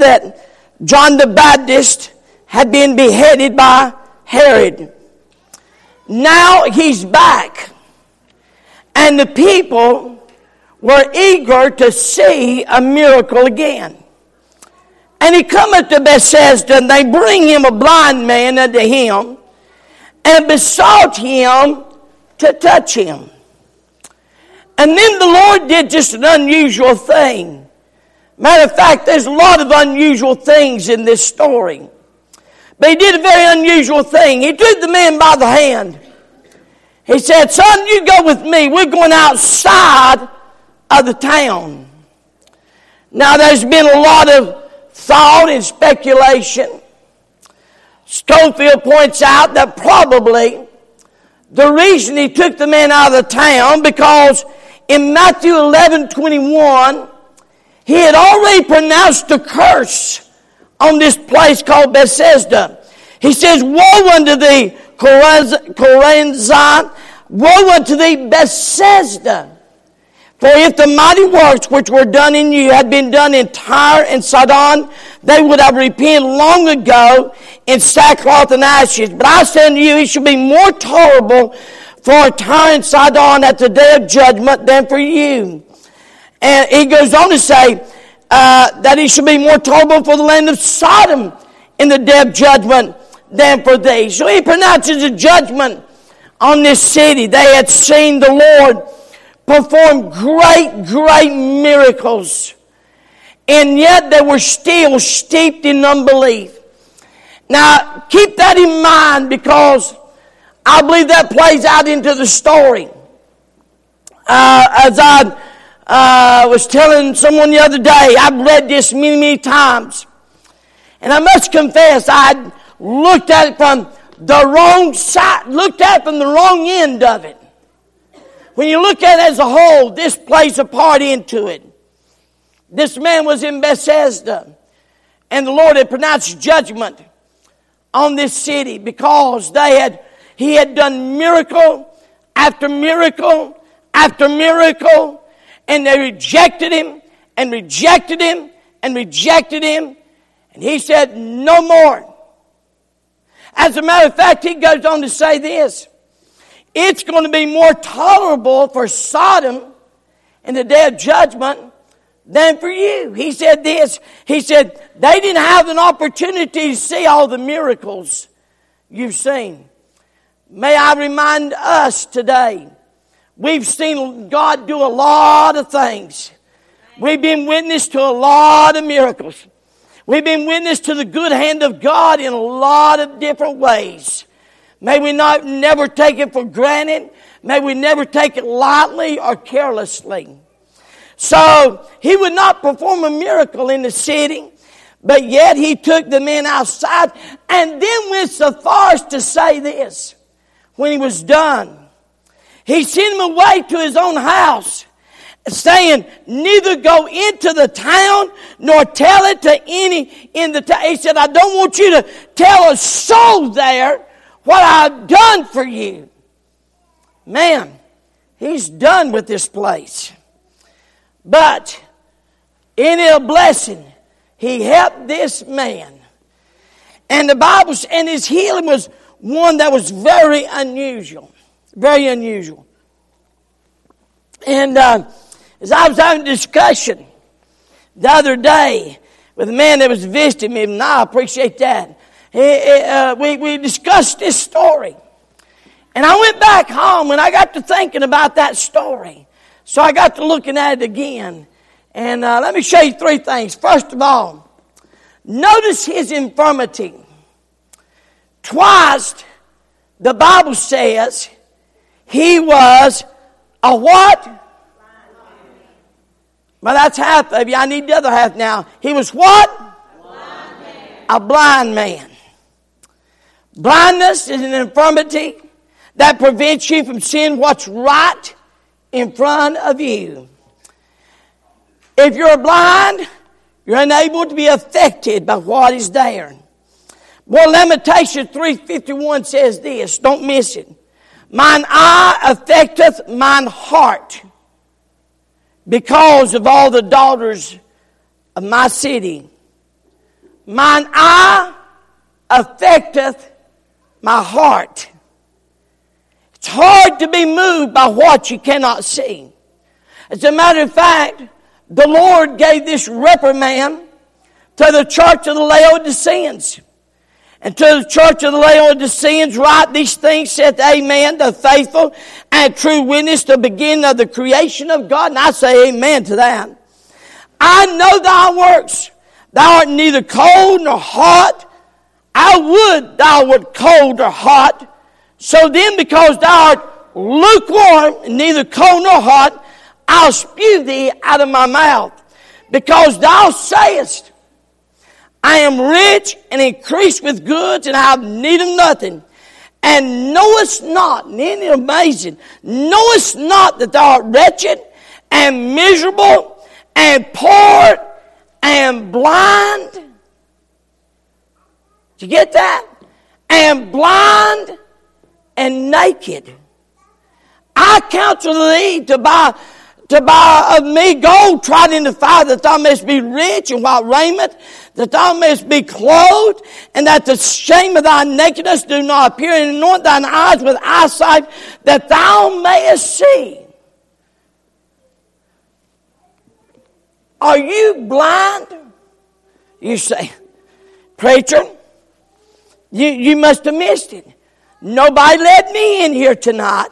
that John the Baptist had been beheaded by Herod. Now he's back. And the people were eager to see a miracle again. And he cometh to Bethsaida, and they bring him a blind man unto him, and besought him to touch him. And then the Lord did just an unusual thing. Matter of fact, there's a lot of unusual things in this story. But he did a very unusual thing. He took the man by the hand. He said, Son, you go with me. We're going outside of the town. Now, there's been a lot of thought and speculation. Scofield points out that probably the reason he took the man out of the town because in Matthew 11 21, he had already pronounced a curse on this place called Bethsaida. He says, Woe unto thee, Chorazin! Woe unto thee, Bethsaida! For if the mighty works which were done in you had been done in Tyre and Sidon, they would have repented long ago in sackcloth and ashes. But I say unto you, it shall be more tolerable for Tyre and Sidon at the day of judgment than for you. And he goes on to say uh, that he should be more tolerable for the land of Sodom in the day of judgment than for thee. So he pronounces a judgment on this city. They had seen the Lord perform great, great miracles. And yet they were still steeped in unbelief. Now, keep that in mind because I believe that plays out into the story. Uh, as I uh, was telling someone the other day, I've read this many, many times. And I must confess, I looked at it from the wrong side, looked at it from the wrong end of it. When you look at it as a whole, this plays a part into it. This man was in Bethsaida, and the Lord had pronounced judgment on this city because they had he had done miracle after miracle after miracle, and they rejected him and rejected him and rejected him. And he said, No more. As a matter of fact, he goes on to say this it's going to be more tolerable for Sodom in the day of judgment than for you. He said this. He said, they didn't have an opportunity to see all the miracles you've seen. May I remind us today, we've seen God do a lot of things. We've been witness to a lot of miracles. We've been witness to the good hand of God in a lot of different ways. May we not never take it for granted. May we never take it lightly or carelessly. So he would not perform a miracle in the city, but yet he took the men outside and then went so far as to say this when he was done. He sent him away to his own house, saying, Neither go into the town nor tell it to any in the town. He said, I don't want you to tell a soul there what I've done for you. Man, he's done with this place. But in a blessing, he helped this man. And the Bible, and his healing was one that was very unusual. Very unusual. And uh, as I was having a discussion the other day with a man that was visiting me, and I appreciate that. He, uh, we, we discussed this story. And I went back home and I got to thinking about that story. So I got to looking at it again. And uh, let me show you three things. First of all, notice his infirmity. Twice, the Bible says he was a what? Well, that's half of you. I need the other half now. He was what? Blind a blind man. Blindness is an infirmity that prevents you from seeing what's right in front of you. If you're blind, you're unable to be affected by what is there. Well, Lamentation 351 says this, don't miss it. Mine eye affecteth mine heart because of all the daughters of my city Mine eye affecteth my heart. It's hard to be moved by what you cannot see. As a matter of fact, the Lord gave this reprimand to the church of the Laodiceans. And to the church of the Laodiceans, write these things, saith Amen, the faithful and true witness, the beginning of the creation of God. And I say Amen to that. I know thy works. Thou art neither cold nor hot. I would thou wert cold or hot. So then, because thou art lukewarm, neither cold nor hot, I'll spew thee out of my mouth. Because thou sayest, I am rich and increased with goods and I have need of nothing. And knowest not, and isn't it amazing? Knowest not that thou art wretched and miserable and poor and blind? Did you get that? And blind and naked. I counsel thee to buy to buy of me gold tried in the fire that thou mayest be rich and white raiment, that thou mayest be clothed, and that the shame of thy nakedness do not appear, and anoint thine eyes with eyesalve, that thou mayest see. Are you blind? You say, Preacher, you, you must have missed it. Nobody let me in here tonight.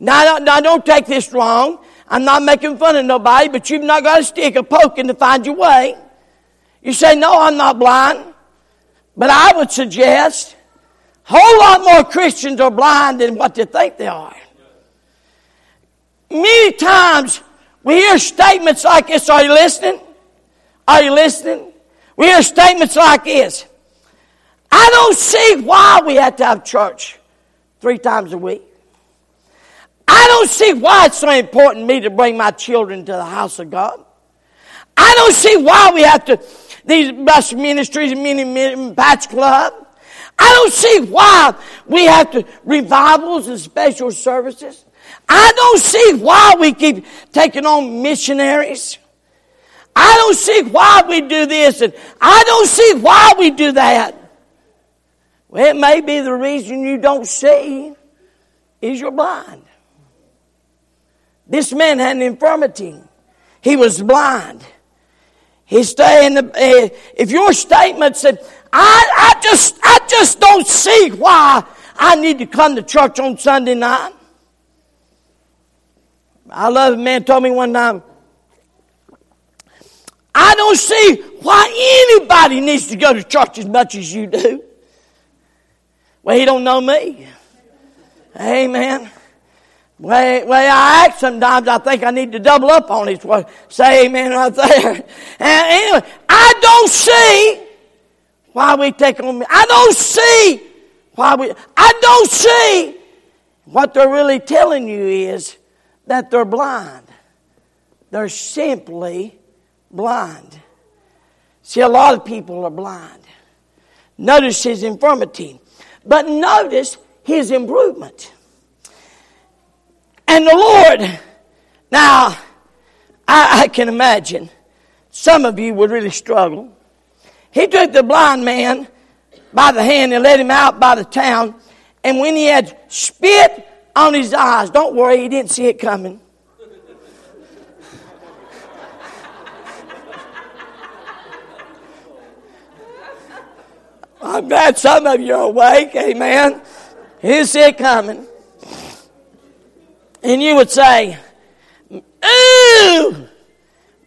Now, now, don't take this wrong. I'm not making fun of nobody, but you've not got a stick of poking to find your way. You say, No, I'm not blind. But I would suggest a whole lot more Christians are blind than what they think they are. Many times we hear statements like this. Are you listening? Are you listening? We hear statements like this. I don't see why we have to have church three times a week. I don't see why it's so important to me to bring my children to the house of God. I don't see why we have to, these bus ministries and mini patch club. I don't see why we have to revivals and special services. I don't see why we keep taking on missionaries. I don't see why we do this and I don't see why we do that. Well, it may be the reason you don't see is you're blind. This man had an infirmity. He was blind. He stay in the. Uh, if your statement said, "I, I just, I just don't see why I need to come to church on Sunday night," I love a man told me one time. I don't see why anybody needs to go to church as much as you do. Well, he don't know me. Amen. Way, way I act sometimes, I think I need to double up on it. Say amen right there. And anyway, I don't see why we take on me. I don't see why we, I don't see what they're really telling you is that they're blind. They're simply blind. See, a lot of people are blind. Notice his infirmity. But notice his improvement. And the Lord, now, I, I, can imagine some of you would really struggle. He took the blind man by the hand and led him out by the town. And when he had spit on his eyes, don't worry, he didn't see it coming. I'm glad some of you are awake, amen. He didn't see it coming. And you would say, Ooh!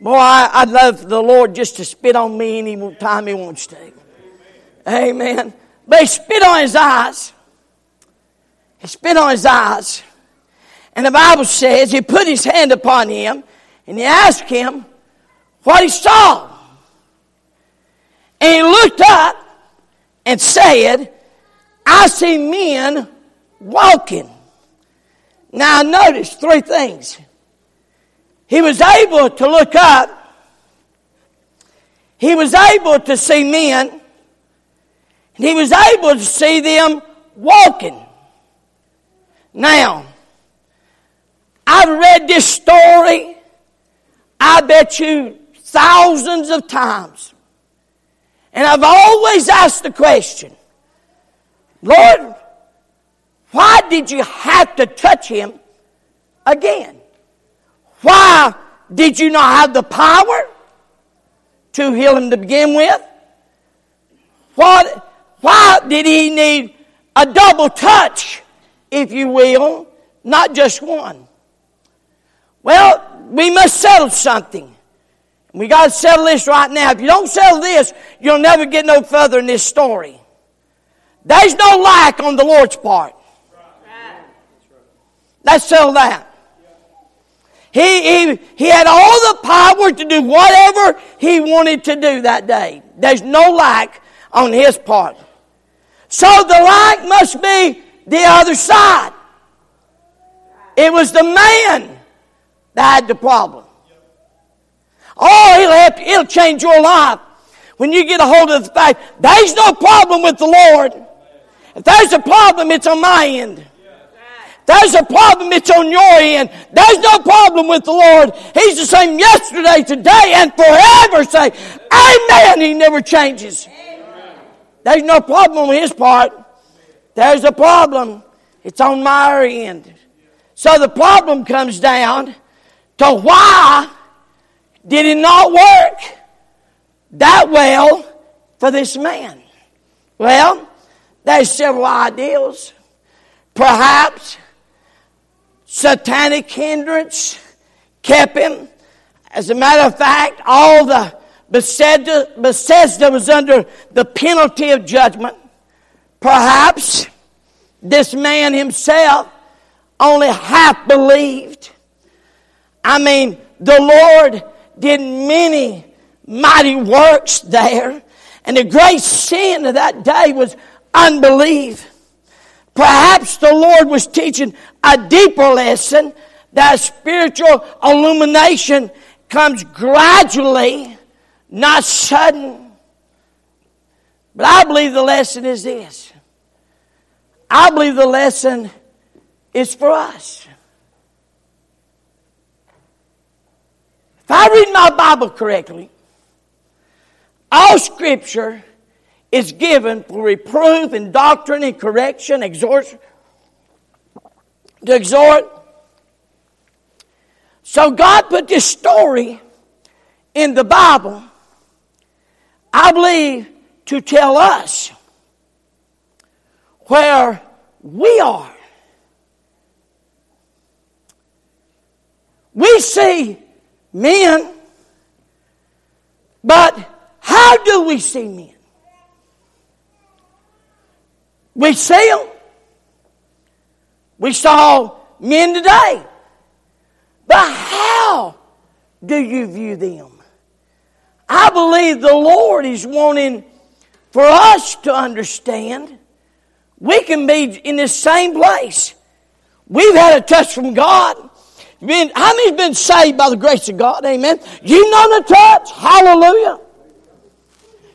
Boy, I, would love the Lord just to spit on me any time He wants to. Amen. But He spit on His eyes. He spit on His eyes. And the Bible says He put His hand upon him and He asked him what he saw. And he looked up and said, I see men walking. Now, notice three things. He was able to look up, he was able to see men, and he was able to see them walking. Now, I've read this story, I bet you thousands of times. And I've always asked the question, Lord, why did you have to touch him again? Why did you not have the power to heal him to begin with? What, why did he need a double touch, if you will, not just one? Well, we must settle something. We got to settle this right now. If you don't settle this, you'll never get no further in this story. There's no lack on the Lord's part. Let's settle that. He, he, he had all the power to do whatever he wanted to do that day. There's no lack on his part. So the lack must be the other side. It was the man that had the problem. Oh, he'll help. It'll change your life. When you get a hold of the fact, there's no problem with the Lord. If there's a problem, it's on my end. There's a problem, it's on your end. There's no problem with the Lord. He's the same yesterday, today, and forever. Say, Amen. He never changes. There's no problem on his part. There's a problem. It's on my end. So the problem comes down to why did it not work that well for this man? Well, there's several ideals. Perhaps satanic hindrance kept him. As a matter of fact, all the Bethesda, Bethesda was under the penalty of judgment. Perhaps this man himself only half believed. I mean, the Lord did many mighty works there. And the great sin of that day was unbelief. Perhaps the Lord was teaching a deeper lesson that spiritual illumination comes gradually, not sudden. But I believe the lesson is this. I believe the lesson is for us. If I read my Bible correctly, all Scripture is given for reproof and doctrine and correction, exhort, to exhort. So God put this story in the Bible, I believe, to tell us where we are. We see men, but how do we see men? We see them. We saw men today. But how do you view them? I believe the Lord is wanting for us to understand we can be in the same place. We've had a touch from God. Been, how many's been saved by the grace of God? Amen. You know the touch. Hallelujah.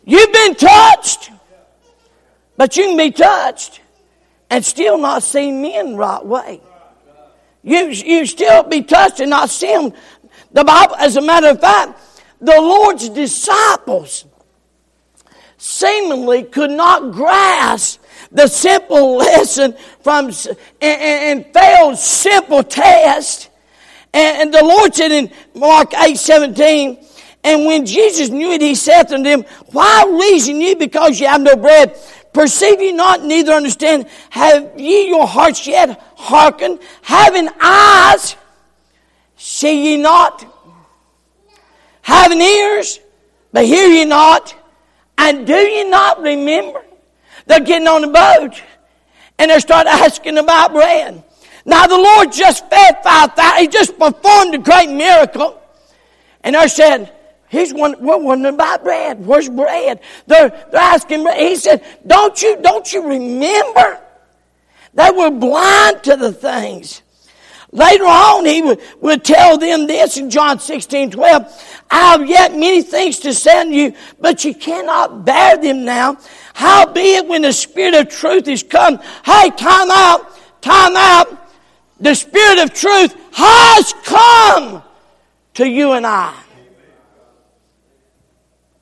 You've been touched. But you can be touched and still not see men right way. You, you still be touched and not see them. The Bible, as a matter of fact, the Lord's disciples seemingly could not grasp the simple lesson from and, and, and failed simple test. And, and the Lord said in Mark 8 17, and when Jesus knew it, he said unto them, Why reason ye because ye have no bread? Perceive ye not, neither understand. Have ye your hearts yet hearkened? Having eyes, see ye not? Having ears, but hear ye not? And do ye not remember? They're getting on the boat and they start asking about bread. Now the Lord just fed 5,000. He just performed a great miracle. And they said, He's one, we're wondering about bread. Where's bread? They're, they're asking. He said, don't you, don't you remember? They were blind to the things. Later on, he would, would tell them this in John 16, 12. I have yet many things to say unto you, but you cannot bear them now. Howbeit, when the Spirit of truth is come, hey, time out, time out. The Spirit of truth has come to you and I.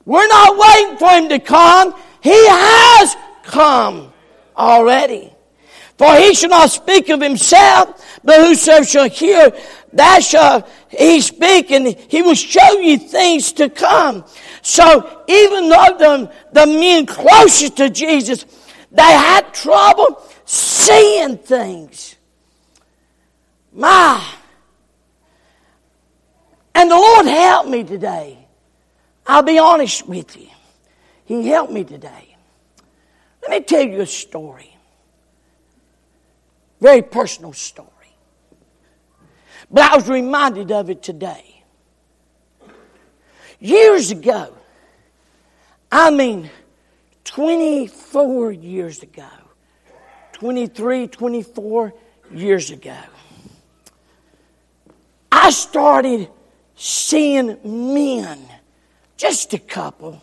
We're not waiting for him to come. He has come already. For he shall not speak of himself, but whosoever shall hear, that shall he speak, and he will show you things to come. So even though the, the men closest to Jesus, they had trouble seeing things. My. And the Lord helped me today. I'll be honest with you. He helped me today. Let me tell you a story. Very personal story. But I was reminded of it today. Years ago, I mean 24 years ago, 23, 24 years ago, I started seeing men, just a couple,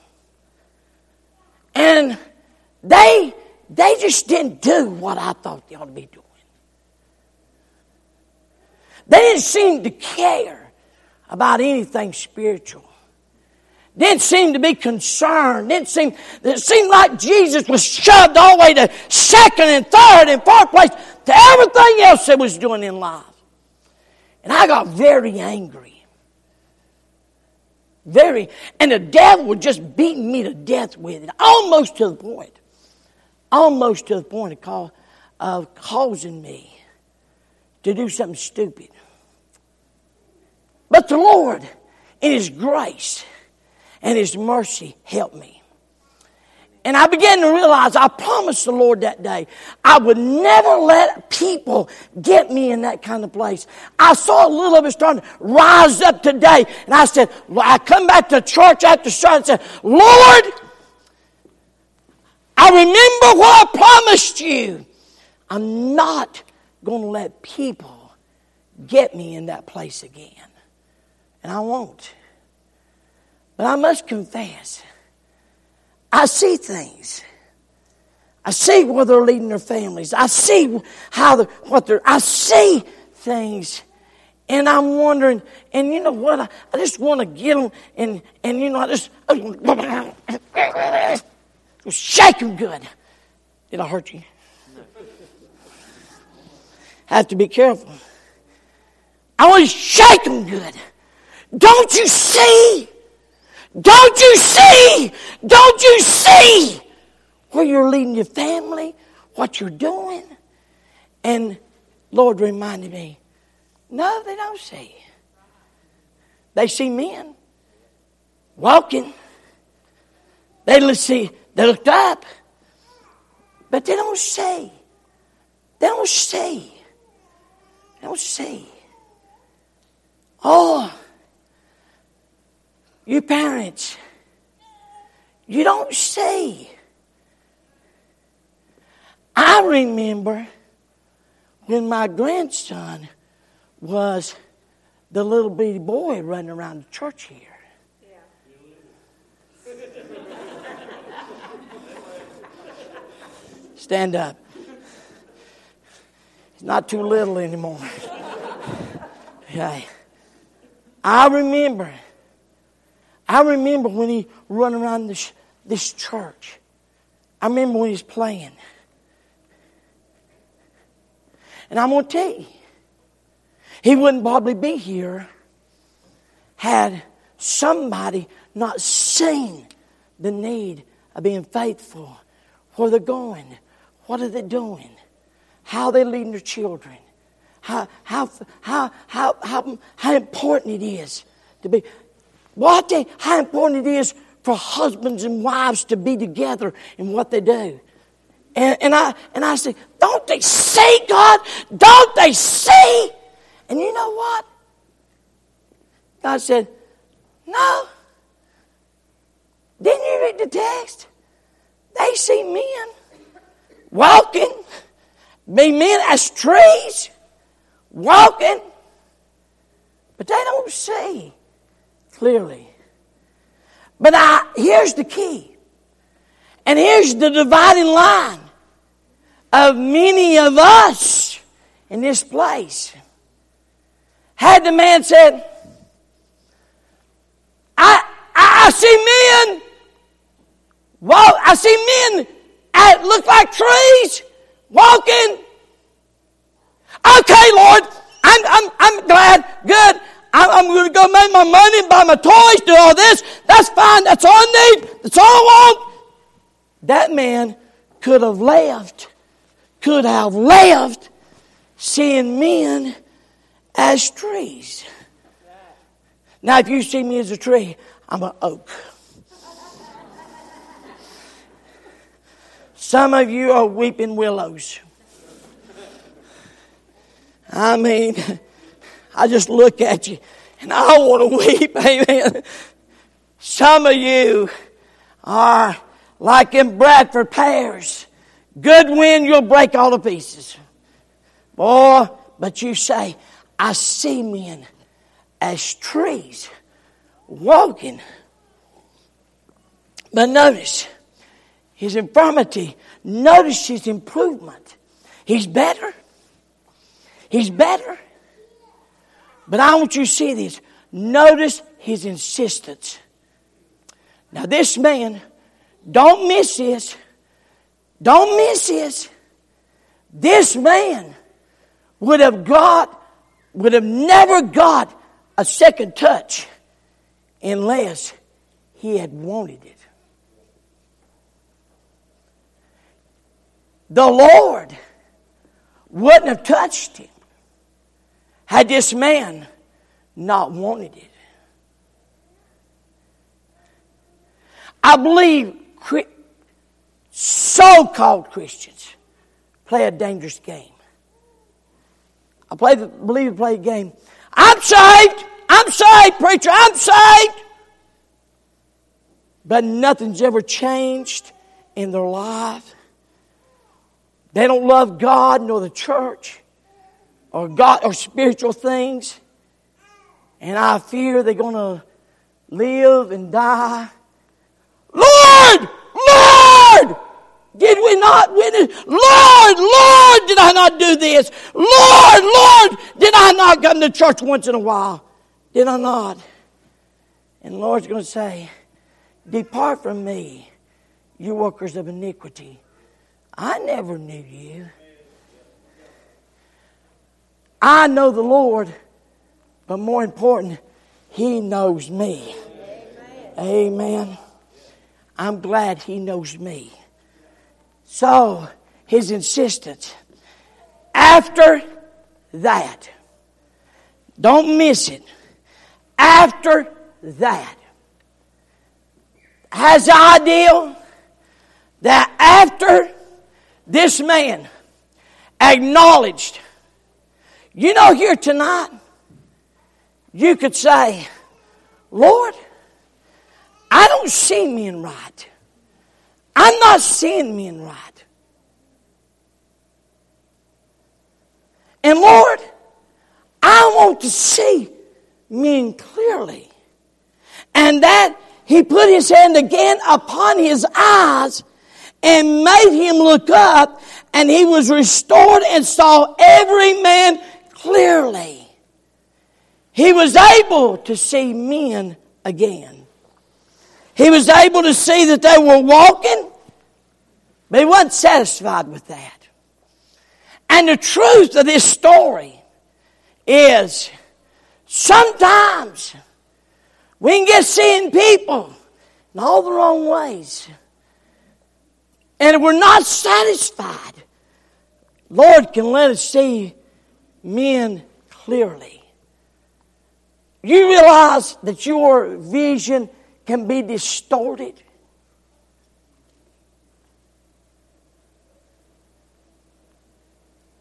and they they just didn't do what I thought they ought to be doing. They didn't seem to care about anything spiritual. Didn't seem to be concerned. Didn't seem, it seemed like Jesus was shoved all the way to second and third and fourth place to everything else that was doing in life. And I got very angry. Very, and the devil was just beating me to death with it, almost to the point, almost to the point of, call, of causing me to do something stupid. But the Lord, in His grace and His mercy, helped me. And I began to realize I promised the Lord that day I would never let people get me in that kind of place. I saw a little of it starting to rise up today. And I said, I come back to church after service and said, Lord, I remember what I promised you. I'm not going to let people get me in that place again and I won't. But I must confess, I see things. I see where they're leading their families. I see how they're, what they're, I see things. And I'm wondering, and you know what? I, I just want to get them, and, and you know, I just, just shake them good. Did I hurt you? Have to be careful. I want to shake them good. Don't you see? Don't you see? Don't you see where you're leading your family, what you're doing? And Lord reminded me, no, they don't see. They see men walking. They see, they looked up, but they don't see. They don't see. They don't see. Oh, you parents, you don't see. I remember when my grandson was the little bitty boy running around the church here. Stand up. He's not too little anymore. Okay. I remember I remember when he run around this, this church. I remember when he was playing. And I'm going to tell you, he wouldn't probably be here had somebody not seen the need of being faithful. Where they're going, what are they doing, how they leading their children, how, how, how, how, how, how important it is to be. What they, how important it is for husbands and wives to be together in what they do. And, and I and I say, don't they see God? Don't they see? And you know what? God said, No. Didn't you read the text? They see men walking, be men as trees, walking, but they don't see clearly. But I, here's the key. And here's the dividing line of many of us in this place. Had the man said, I, I see men Well, I see men that look like trees walking. Okay, Lord, I'm, I'm, I'm glad, good. I'm, going to go make my money, buy my toys, do all this. That's fine. That's all I need. That's all I want. That man could have left, could have left seeing men as trees. Now, if you see me as a tree, I'm an oak. Some of you are weeping willows. I mean, I just look at you and I want to weep. Amen. Some of you are like in Bradford pears. Good wind, you'll break all to pieces. Boy, but you say, I see men as trees walking. But notice his infirmity. Notice his improvement. He's better. He's better. But I want you to see this. Notice his insistence. Now, this man, don't miss this. Don't miss this. This man would have got, would have never got a second touch unless he had wanted it. The Lord wouldn't have touched him had this man not wanted it. I believe so called Christians play a dangerous game. I play the, believe they play a game. I'm saved. I'm saved, preacher. I'm saved. But nothing's ever changed in their life. They don't love God nor the church or God or spiritual things. And I fear they're going to live and die. Lord! Lord! Did we not witness? Lord, Lord, did I not do this? Lord, Lord, did I not come to church once in a while? Did I not? And the Lord's going to say, Depart from me, you workers of iniquity. I never knew you. I know the Lord, but more important, He knows me. Amen. Amen. I'm glad He knows me. So, His insistence. After that, don't miss it. After that, has the idea that after this man acknowledged you know, here tonight, you could say, Lord, I don't see men right. I'm not seeing men right. And Lord, I want to see men clearly. And that he put his hand again upon his eyes and made him look up, and he was restored and saw every man clearly. He was able to see men again. He was able to see that they were walking, but he wasn't satisfied with that. And the truth of this story is sometimes we can get seeing people in all the wrong ways. And we're not satisfied, Lord can let us see men clearly. You realize that your vision can be distorted.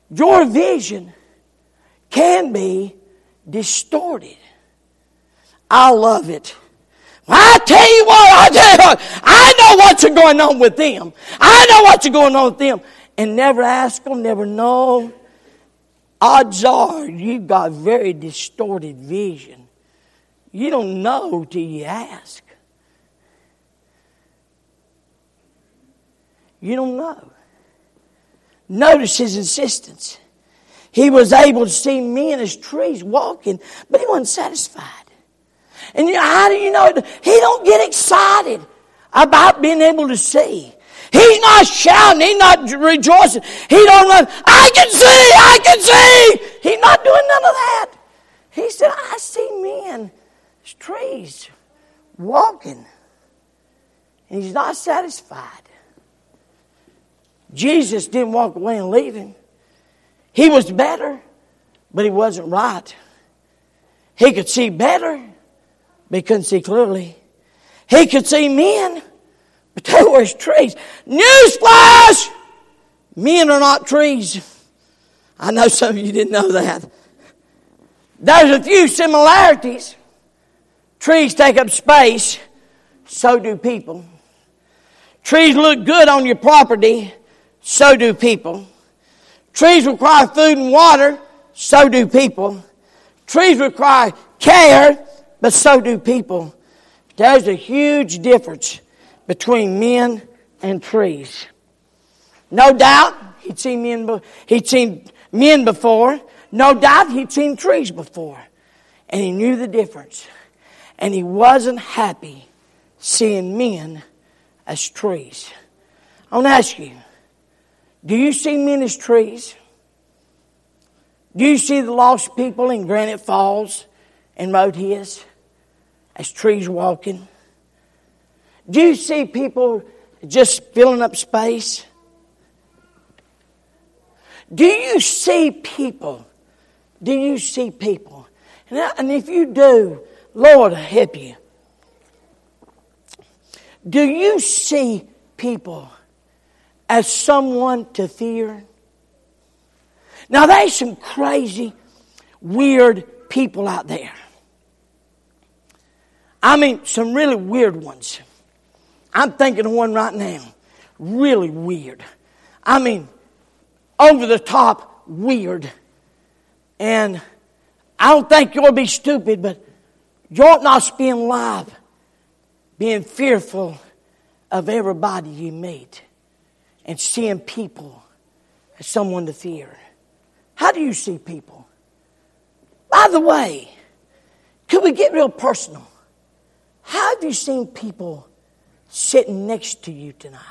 Your vision can be distorted. I love it. I tell you what, I tell you what, I know what's going on with them. I know what's going on with them. And never ask them, never know odds are you've got very distorted vision. You don't know till you ask. You don't know. Notice his insistence. He was able to see men as trees walking, but he wasn't satisfied. And know, how do you know? He don't get excited about being able to see. He's not shouting. He's not rejoicing. He don't run. I can see. Can see. He's not doing none of that. He said, I see men, trees, walking. And he's not satisfied. Jesus didn't walk away and leave him. He was better, but he wasn't right. He could see better, but he couldn't see clearly. He could see men, but they were trees. Newsflash! Men are not trees. I know some of you didn't know that. There's a few similarities. Trees take up space, so do people. Trees look good on your property, so do people. Trees require food and water, so do people. Trees require care, but so do people. There's a huge difference between men and trees. No doubt he'd seen men, he'd seen men before. No doubt he'd seen trees before. And he knew the difference. And he wasn't happy seeing men as trees. I want to ask you, do you see men as trees? Do you see the lost people in Granite Falls and His as trees walking? Do you see people just filling up space? Do you see people? Do you see people? And if you do, Lord help you. Do you see people as someone to fear? Now, there's some crazy, weird people out there. I mean, some really weird ones. I'm thinking of one right now. Really weird. I mean, over the top weird. And I don't think you'll be stupid, but you ought not spend life being fearful of everybody you meet and seeing people as someone to fear. How do you see people? By the way, could we get real personal? How have you seen people sitting next to you tonight?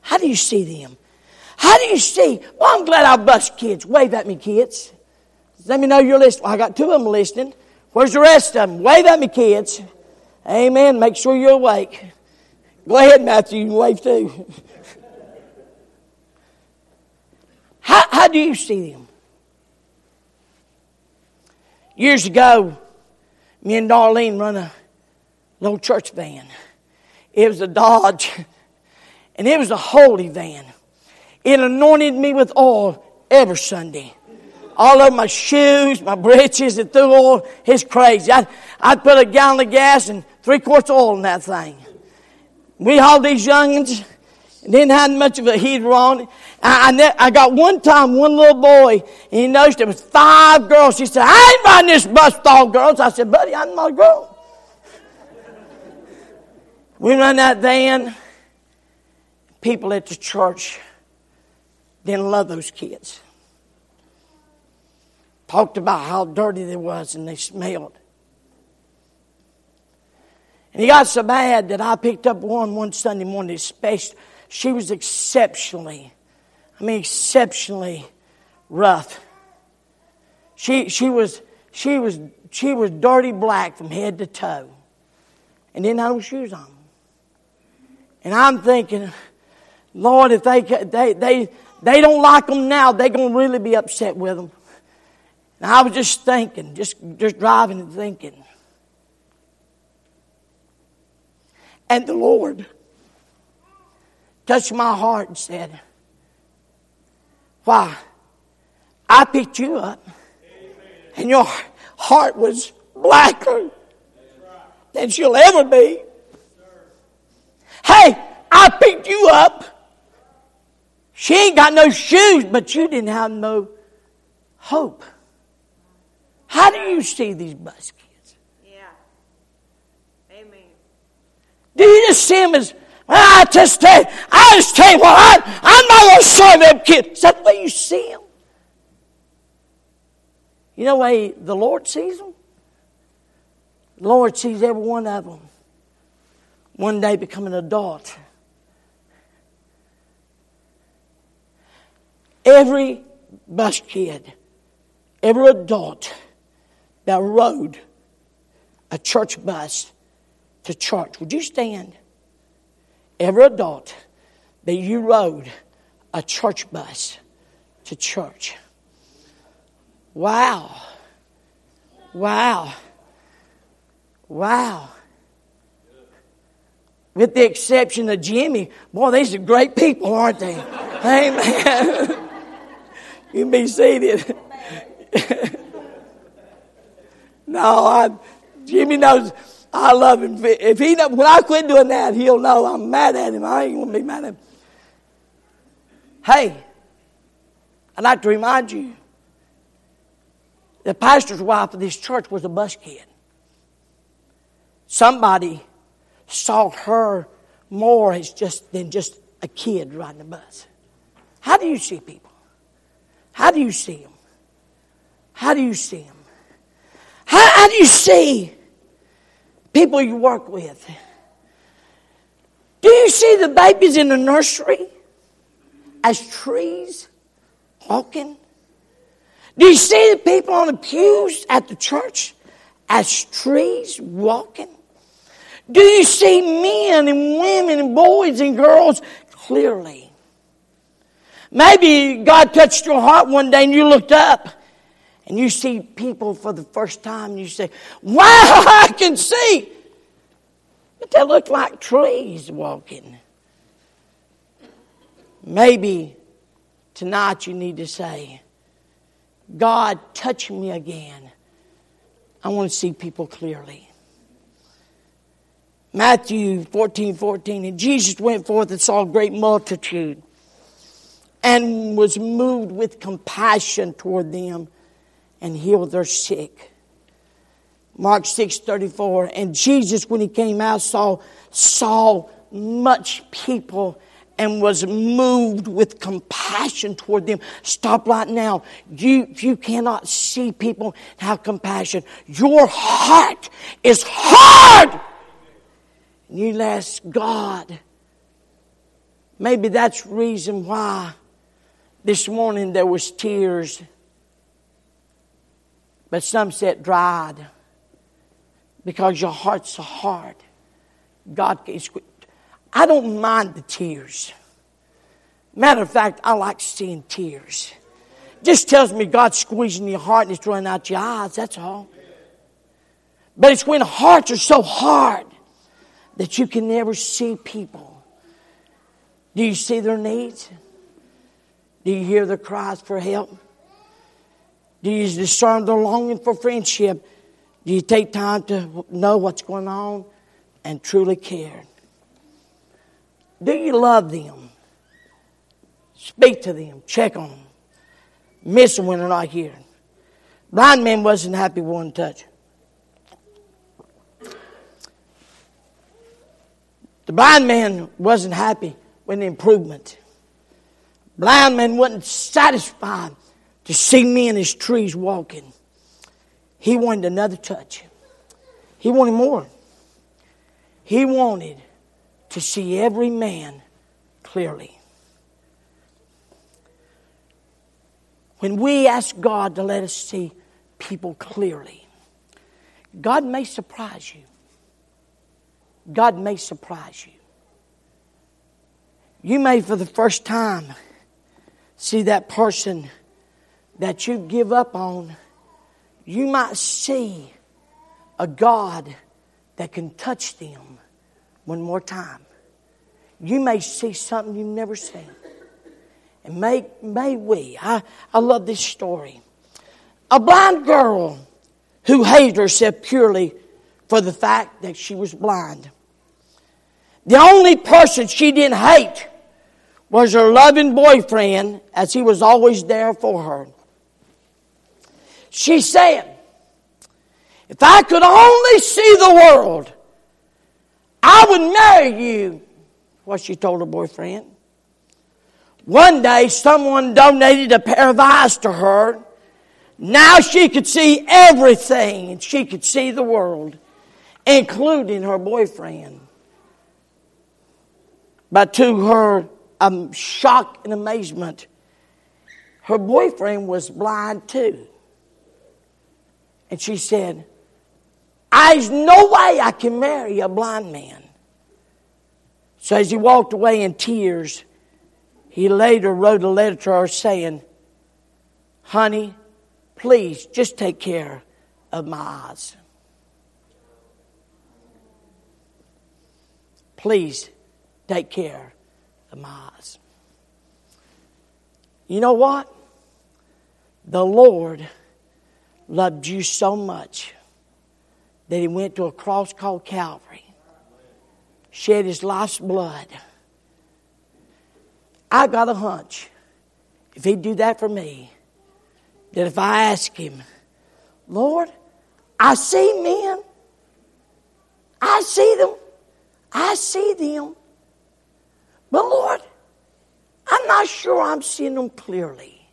How do you see them? How do you see? Well, I'm glad I bust kids. Wave at me, kids. Let me know you're listening. I got two of them listening. Where's the rest of them? Wave at me, kids. Amen. Make sure you're awake. Go ahead, Matthew. You can wave too. how, how do you see them? Years ago, me and Darlene run a little church van. It was a Dodge, and it was a holy van. It anointed me with oil every Sunday. All of my shoes, my breeches, and through oil. It's crazy. I, I'd put a gallon of gas and three quarts of oil in that thing. We hauled these youngins, didn't have much of a heater on. I, I, I, got one time, one little boy, and he noticed there was five girls. He said, I ain't riding this bus with all girls. I said, buddy, I'm not a girl. We run that van. People at the church didn't love those kids. Talked about how dirty they was and they smelled. And he got so bad that I picked up one one Sunday morning. Especially, she was exceptionally, I mean, exceptionally rough. She she was she was she was dirty black from head to toe, and didn't have no shoes on. And I'm thinking, Lord, if they, they, they, they don't like them now, they're going to really be upset with them. And I was just thinking, just, just driving and thinking. And the Lord touched my heart and said, Why? I picked you up, and your heart was blacker than she'll ever be. Hey, I picked you up. She ain't got no shoes, but you didn't have no hope. How do you see these bus kids? Yeah. Amen. Do you just see them as, well, I just tell you, I just tell you what, I, I'm not going to serve them kids. Is that the way you see them? You know the way the Lord sees them? The Lord sees every one of them one day become an adult. Every bus kid, every adult that rode a church bus to church, would you stand? Every adult that you rode a church bus to church. Wow. Wow. Wow. With the exception of Jimmy. Boy, these are great people, aren't they? Amen. you can be seated. no, I, Jimmy knows I love him. If he when I quit doing that, he'll know I'm mad at him. I ain't gonna be mad at him. Hey, I'd like to remind you the pastor's wife of this church was a bus kid. Somebody saw her more as just than just a kid riding a bus. How do you see people? How do you see them? How do you see them? How, how do you see people you work with? Do you see the babies in the nursery as trees walking? Do you see the people on the pews at the church as trees walking? Do you see men and women and boys and girls clearly? Maybe God touched your heart one day and you looked up and you see people for the first time and you say, Wow, I can see. But they look like trees walking. Maybe tonight you need to say, God, touch me again. I want to see people clearly. Matthew 14 14. And Jesus went forth and saw a great multitude and was moved with compassion toward them and healed their sick. Mark 6 34. And Jesus, when he came out, saw, saw much people and was moved with compassion toward them. Stop right now. You, you cannot see people have compassion. Your heart is hard. You ask God. Maybe that's reason why this morning there was tears, but some said dried because your heart's so hard. God can I don't mind the tears. Matter of fact, I like seeing tears. Just tells me God's squeezing your heart and it's running out your eyes, that's all. But it's when hearts are so hard that you can never see people. Do you see their needs? Do you hear the cries for help? Do you discern the longing for friendship? Do you take time to know what's going on and truly care? Do you love them? Speak to them. Check on them. Miss them when they're not here. Blind man wasn't happy one touch. The blind man wasn't happy with the improvement. Blind man wasn't satisfied to see me in his trees walking. He wanted another touch. He wanted more. He wanted to see every man clearly. When we ask God to let us see people clearly, God may surprise you. God may surprise you. You may, for the first time, see that person that you give up on. You might see a God that can touch them one more time. You may see something you've never seen. And may, may we, I, I love this story. A blind girl who hated herself purely for the fact that she was blind. The only person she didn't hate was her loving boyfriend, as he was always there for her. She said, If I could only see the world, I would marry you, what she told her boyfriend. One day, someone donated a pair of eyes to her. Now she could see everything and she could see the world, including her boyfriend. But to her um, shock and amazement, her boyfriend was blind too. And she said, There's no way I can marry a blind man. So as he walked away in tears, he later wrote a letter to her saying, Honey, please just take care of my eyes. Please take care of my. You know what? The Lord loved you so much that He went to a cross called Calvary, shed His life's blood. I got a hunch if He'd do that for me, that if I ask Him, Lord, I see men, I see them, I see them, but Lord, I'm not sure I'm seeing them clearly.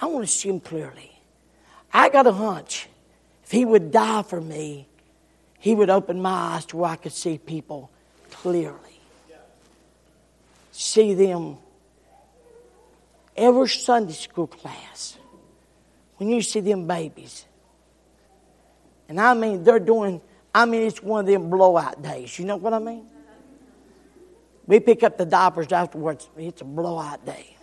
I want to see them clearly. I got a hunch. If he would die for me, he would open my eyes to where I could see people clearly. See them every Sunday school class. When you see them babies. And I mean, they're doing, I mean, it's one of them blowout days. You know what I mean? We pick up the diapers afterwards. It's a blowout day.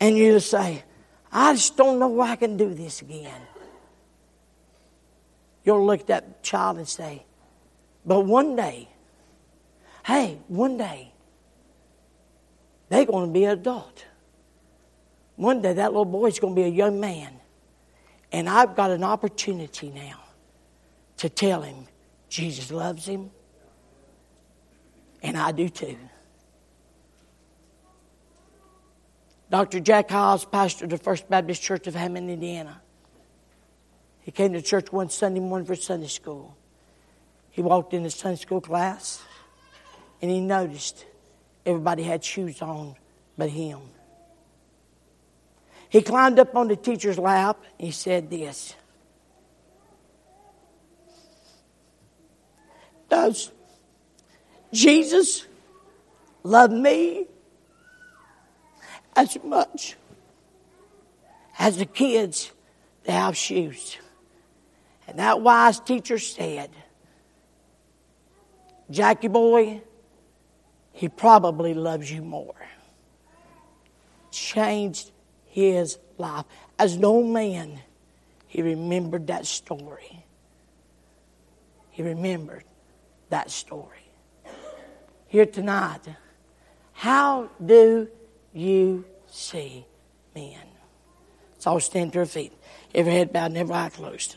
and you just say, I just don't know why I can do this again. You'll look at that child and say, but one day, hey, one day, they're going to be an adult. One day that little boy's going to be a young man. And I've got an opportunity now to tell him Jesus loves him. And I do too. Dr. Jack Hyles pastored the First Baptist Church of Hammond, Indiana. He came to church one Sunday morning for Sunday school. He walked in the Sunday school class and he noticed everybody had shoes on but him. He climbed up on the teacher's lap and he said this Does Jesus loved me as much as the kids that have shoes. And that wise teacher said, Jackie boy, he probably loves you more. Changed his life. As no man, he remembered that story. He remembered that story. Here tonight, how do you see men. So I'll stand to our feet. Every head bowed and every eye closed.